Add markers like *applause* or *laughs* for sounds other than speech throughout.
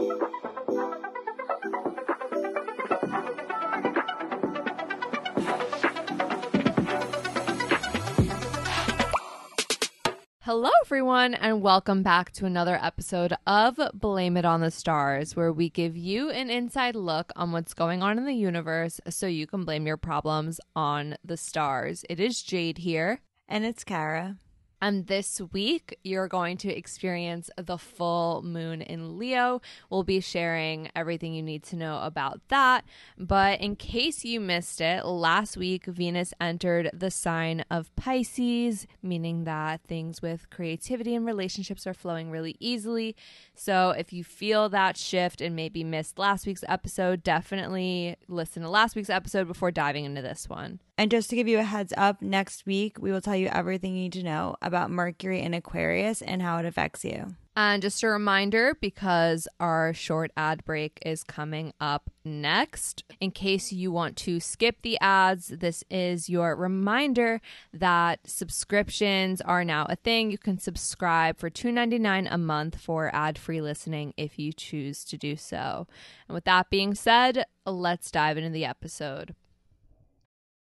Hello, everyone, and welcome back to another episode of Blame It on the Stars, where we give you an inside look on what's going on in the universe so you can blame your problems on the stars. It is Jade here. And it's Kara. And this week, you're going to experience the full moon in Leo. We'll be sharing everything you need to know about that. But in case you missed it, last week, Venus entered the sign of Pisces, meaning that things with creativity and relationships are flowing really easily. So if you feel that shift and maybe missed last week's episode, definitely listen to last week's episode before diving into this one. And just to give you a heads up, next week we will tell you everything you need to know about Mercury in Aquarius and how it affects you. And just a reminder because our short ad break is coming up next. In case you want to skip the ads, this is your reminder that subscriptions are now a thing. You can subscribe for $2.99 a month for ad free listening if you choose to do so. And with that being said, let's dive into the episode.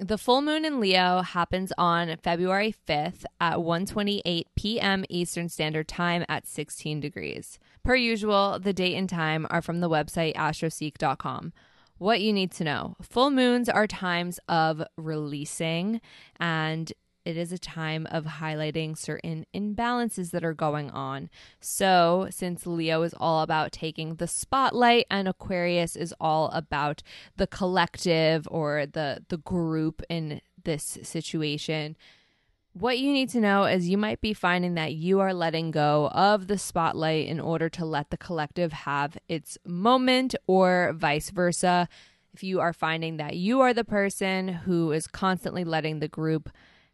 The full moon in Leo happens on February 5th at 1:28 p.m. Eastern Standard Time at 16 degrees. Per usual, the date and time are from the website astroseek.com. What you need to know. Full moons are times of releasing and it is a time of highlighting certain imbalances that are going on. So, since Leo is all about taking the spotlight and Aquarius is all about the collective or the the group in this situation, what you need to know is you might be finding that you are letting go of the spotlight in order to let the collective have its moment or vice versa. If you are finding that you are the person who is constantly letting the group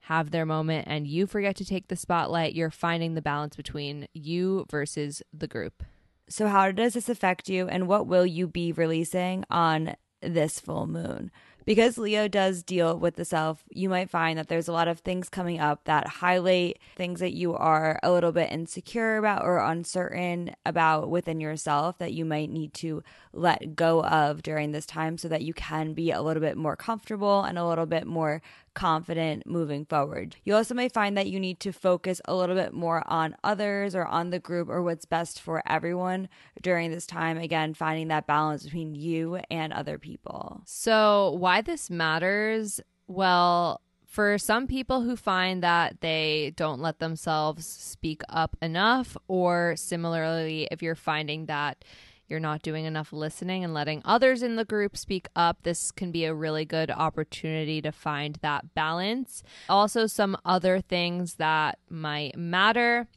have their moment and you forget to take the spotlight, you're finding the balance between you versus the group. So, how does this affect you, and what will you be releasing on this full moon? Because Leo does deal with the self, you might find that there's a lot of things coming up that highlight things that you are a little bit insecure about or uncertain about within yourself that you might need to let go of during this time so that you can be a little bit more comfortable and a little bit more confident moving forward. You also may find that you need to focus a little bit more on others or on the group or what's best for everyone during this time. Again, finding that balance between you and other people. So, why this matters? Well, for some people who find that they don't let themselves speak up enough, or similarly, if you're finding that you're not doing enough listening and letting others in the group speak up, this can be a really good opportunity to find that balance. Also, some other things that might matter.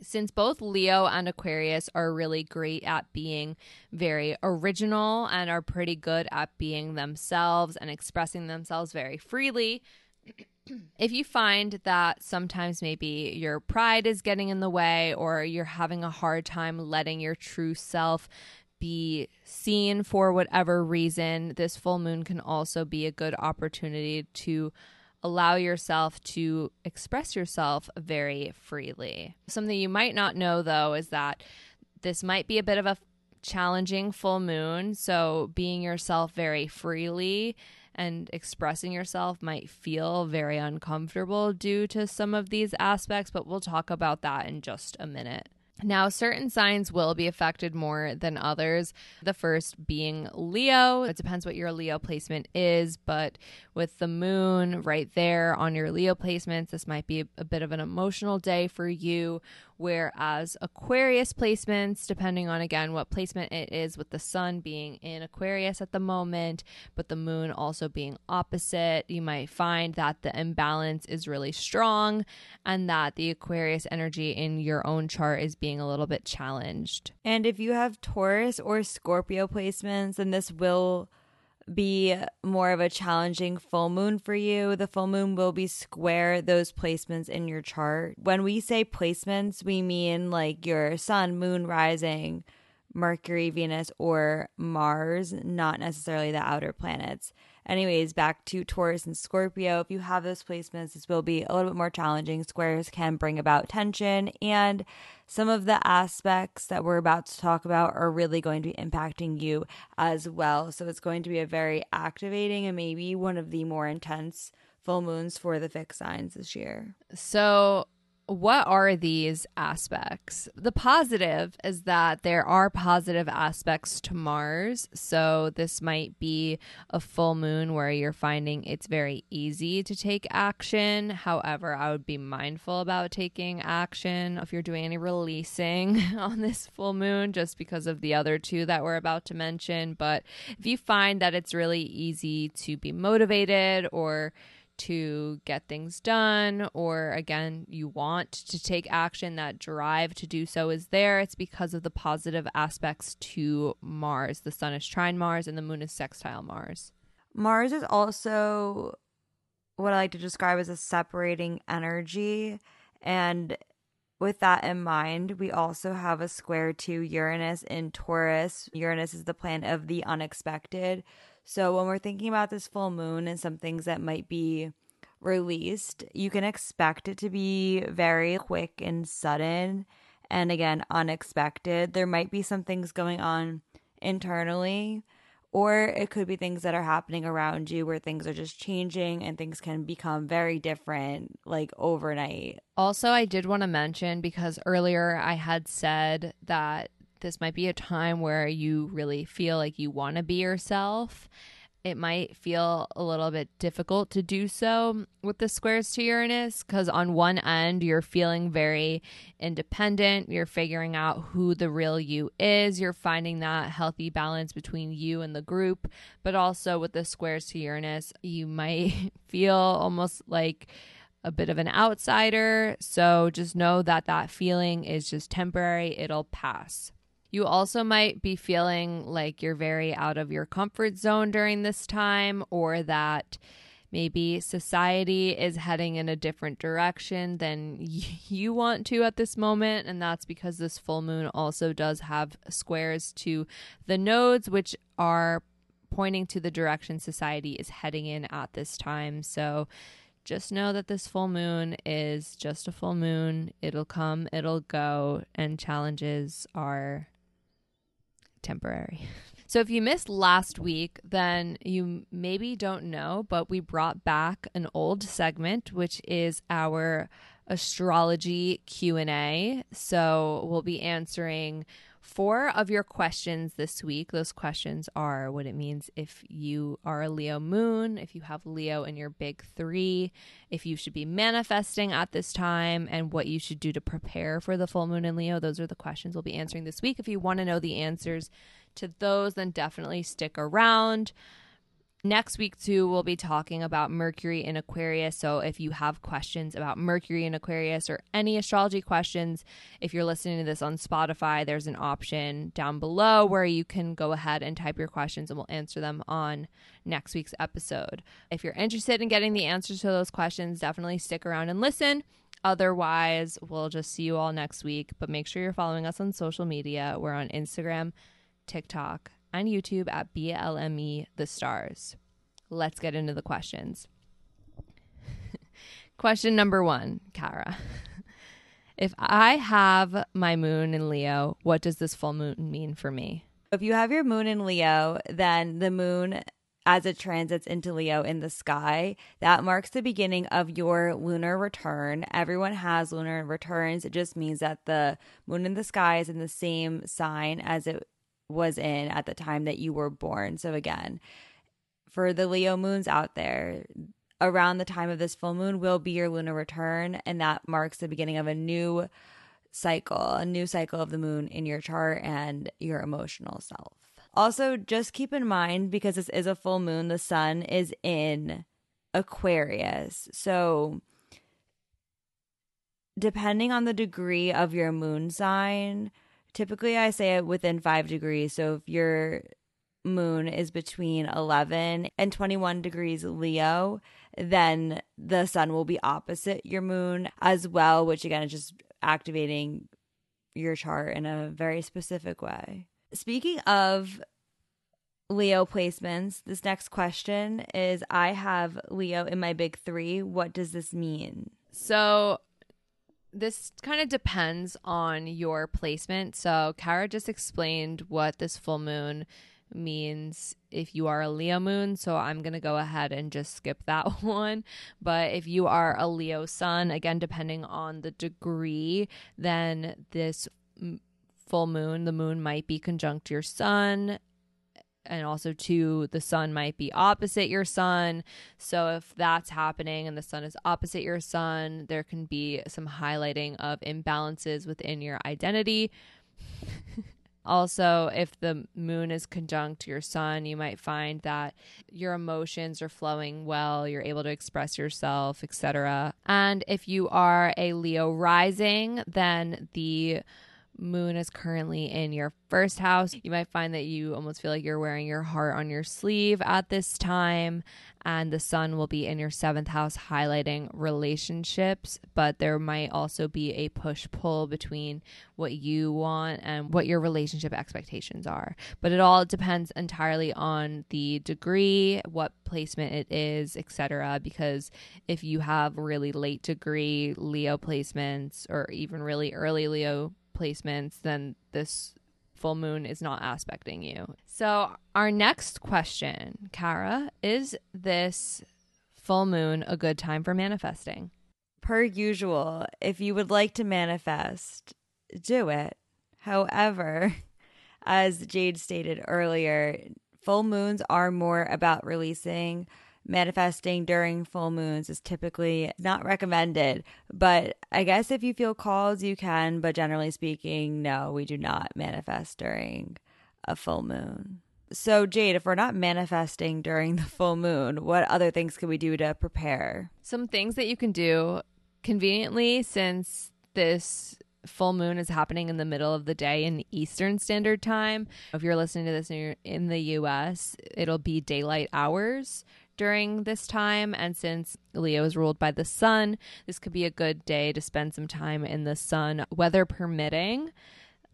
Since both Leo and Aquarius are really great at being very original and are pretty good at being themselves and expressing themselves very freely, if you find that sometimes maybe your pride is getting in the way or you're having a hard time letting your true self be seen for whatever reason, this full moon can also be a good opportunity to allow yourself to express yourself very freely. Something you might not know though is that this might be a bit of a challenging full moon. So, being yourself very freely and expressing yourself might feel very uncomfortable due to some of these aspects, but we'll talk about that in just a minute. Now, certain signs will be affected more than others. The first being Leo. It depends what your Leo placement is, but with the moon right there on your Leo placements, this might be a, bit of an emotional day for you. Whereas Aquarius placements, depending on again what placement it is, with the sun being in Aquarius at the moment, but the moon also being opposite, you might find that the imbalance is really strong and that the Aquarius energy in your own chart is being a little bit challenged. And if you have Taurus or Scorpio placements, then this will be more of a challenging full moon for you. The full moon will be square those placements in your chart. When we say placements, we mean like your sun, moon, rising, Mercury, Venus, or Mars, not necessarily the outer planets. Anyways, back to Taurus and Scorpio. If you have those placements, this will be a little bit more challenging. Squares can bring about tension, and some of the aspects that we're about to talk about are really going to be impacting you as well. So it's going to be a very activating and maybe one of the more intense full moons for the fixed signs this year. So what are these aspects? The positive is that there are positive aspects to Mars. So, this might be a full moon where you're finding it's very easy to take action. However, I would be mindful about taking action if you're doing any releasing *laughs* on this full moon, just because of the other two that we're about to mention. But if you find that it's really easy to be motivated or to get things done, or again, you want to take action, that drive to do so is there. It's because of the positive aspects to Mars. The sun is trine Mars and the moon is sextile Mars. Mars is also what I like to describe as a separating energy. And with that in mind, we also have a square to Uranus in Taurus. Uranus is the planet of the unexpected. So when we're thinking about this full moon and some things that might be released, you can expect it to be very quick and sudden and again unexpected. There might be some things going on internally or it could be things that are happening around you where things are just changing and things can become very different like overnight. Also, I did want to mention because earlier I had said that this might be a time where you really feel like you want to be yourself. It might feel a little bit difficult to do so with the squares to Uranus because, on one end, you're feeling very independent. You're figuring out who the real you is. You're finding that healthy balance between you and the group. But also, with the squares to Uranus, you might *laughs* feel almost like a bit of an outsider. So just know that that feeling is just temporary, it'll pass. You also might be feeling like you're very out of your comfort zone during this time, or that maybe society is heading in a different direction than *laughs* you want to at this moment. And that's because this full moon also does have squares to the nodes, which are pointing to the direction society is heading in at this time. So just know that this full moon is just a full moon. It'll come, it'll go, and challenges are temporary. *laughs* So if you missed last week, then you maybe don't know, but we brought back an old segment which is our astrology Q&A. So we'll be answering four of your questions this week. Those questions are what it means if you are a Leo moon, if you have Leo in your big three, if you should be manifesting at this time, and what you should do to prepare for the full moon in Leo. Those are the questions we'll be answering this week. If you want to know the answers to those, then definitely stick around. Next week, too, we'll be talking about Mercury in Aquarius. So, if you have questions about Mercury in Aquarius or any astrology questions, if you're listening to this on Spotify, there's an option down below where you can go ahead and type your questions and we'll answer them on next week's episode. If you're interested in getting the answers to those questions, definitely stick around and listen. Otherwise, we'll just see you all next week. But make sure you're following us on social media. We're on Instagram, TikTok, on YouTube at BLME The Stars. Let's get into the questions. *laughs* Question number one, Kara. *laughs* If I have my moon in Leo, what does this full moon mean for me? If you have your moon in Leo, then the moon as it transits into Leo in the sky. That marks the beginning of your lunar return. Everyone has lunar returns. It just means that the moon in the sky is in the same sign as it was in at the time that you were born. So, again, for the Leo moons out there, around the time of this full moon will be your lunar return, and that marks the beginning of a new cycle, a new cycle of the moon in your chart and your emotional self. Also, just keep in mind because this is a full moon, the sun is in Aquarius. So, depending on the degree of your moon sign, typically I say it within five degrees. So, if your moon is between 11 and 21 degrees Leo, then the sun will be opposite your moon as well, which again is just activating your chart in a very specific way. Speaking of Leo placements, this next question is I have Leo in my big three. What does this mean? So this kind of depends on your placement. So Kara just explained what this full moon means if you are a Leo moon. So I'm going to go ahead and just skip that *laughs* one. But if you are a Leo sun, again, depending on the degree, then this full moon, the moon might be conjunct your sun. And also, too, the sun might be opposite your sun. So, if that's happening and the sun is opposite your sun, there can be some highlighting of imbalances within your identity. *laughs* Also, if the moon is conjunct your sun, you might find that your emotions are flowing well, you're able to express yourself, etc. And if you are a Leo rising, then the moon is currently in your first house. You might find that you almost feel like you're wearing your heart on your sleeve at this time. And the sun will be in your seventh house, highlighting relationships. But there might also be a push pull between what you want and what your relationship expectations are. But it all depends entirely on the degree, what placement it is, etc. Because if you have really late degree Leo placements or even really early Leo placements, then this full moon is not aspecting you. So, our next question, Kara, is this full moon a good time for manifesting? Per usual, if you would like to manifest, do it. However, *laughs* as Jade stated earlier, full moons are more about releasing manifesting during full moons is typically not recommended. But I guess if you feel called, you can. But generally speaking, no, we do not manifest during a full moon. So, Jade, if we're not manifesting during the full moon, what other things can we do to prepare? Some things that you can do conveniently, since this full moon is happening in the middle of the day in Eastern Standard Time. If you're listening to this in the US, it'll be daylight hours during this time. And since Leo is ruled by the sun, this could be a good day to spend some time in the sun, weather permitting.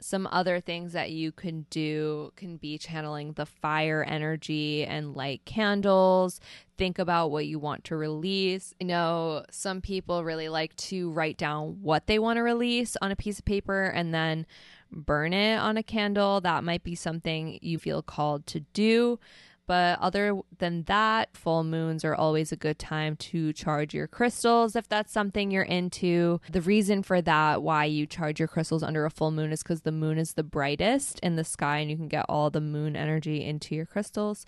Some other things that you can do can be channeling the fire energy and light candles. Think about what you want to release. I know some people really like to write down what they want to release on a piece of paper and then burn it on a candle. That might be something you feel called to do. But other than that, full moons are always a good time to charge your crystals if that's something you're into. The reason for that, why you charge your crystals under a full moon, is because the moon is the brightest in the sky and you can get all the moon energy into your crystals.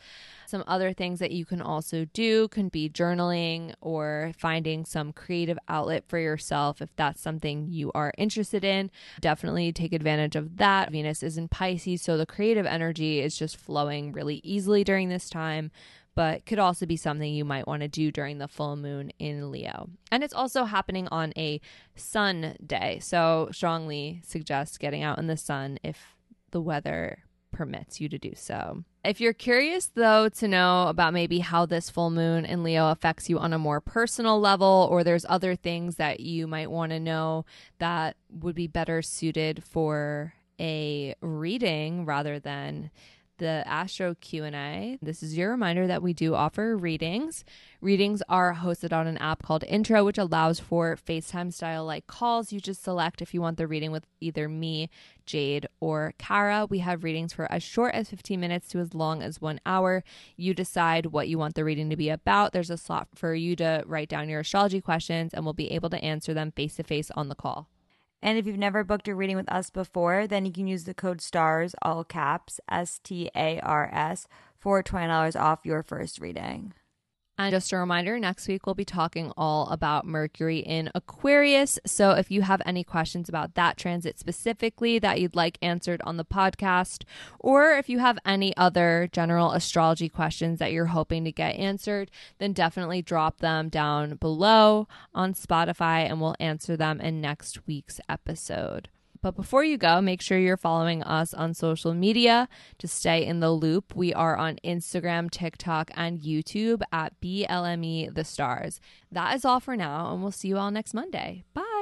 Some other things that you can also do can be journaling or finding some creative outlet for yourself if that's something you are interested in. Definitely take advantage of that. Venus is in Pisces, so the creative energy is just flowing really easily during this time but could also be something you might want to do during the full moon in Leo. And it's also happening on a sun day, so strongly suggest getting out in the sun if the weather permits you to do so. If you're curious, though, to know about maybe how this full moon in Leo affects you on a more personal level, or there's other things that you might want to know that would be better suited for a reading rather than the Astro Q&A. This is your reminder that we do offer readings. Readings are hosted on an app called Intro which allows for FaceTime style like calls. You just select if you want the reading with either me, Jade, or Kara. We have readings for as short as 15 minutes to as long as one hour. You decide what you want the reading to be about. There's a slot for you to write down your astrology questions, and we'll be able to answer them face to face on the call. And if you've never booked a reading with us before, then you can use the code STARS, all caps, S T A R S, for $20 off your first reading. And just a reminder, next week we'll be talking all about Mercury in Aquarius. So if you have any questions about that transit specifically that you'd like answered on the podcast, or if you have any other general astrology questions that you're hoping to get answered, then definitely drop them down below on Spotify and we'll answer them in next week's episode. But before you go, make sure you're following us on social media to stay in the loop. We are on Instagram, TikTok, and YouTube at BLME The Stars. That is all for now, and we'll see you all next Monday. Bye.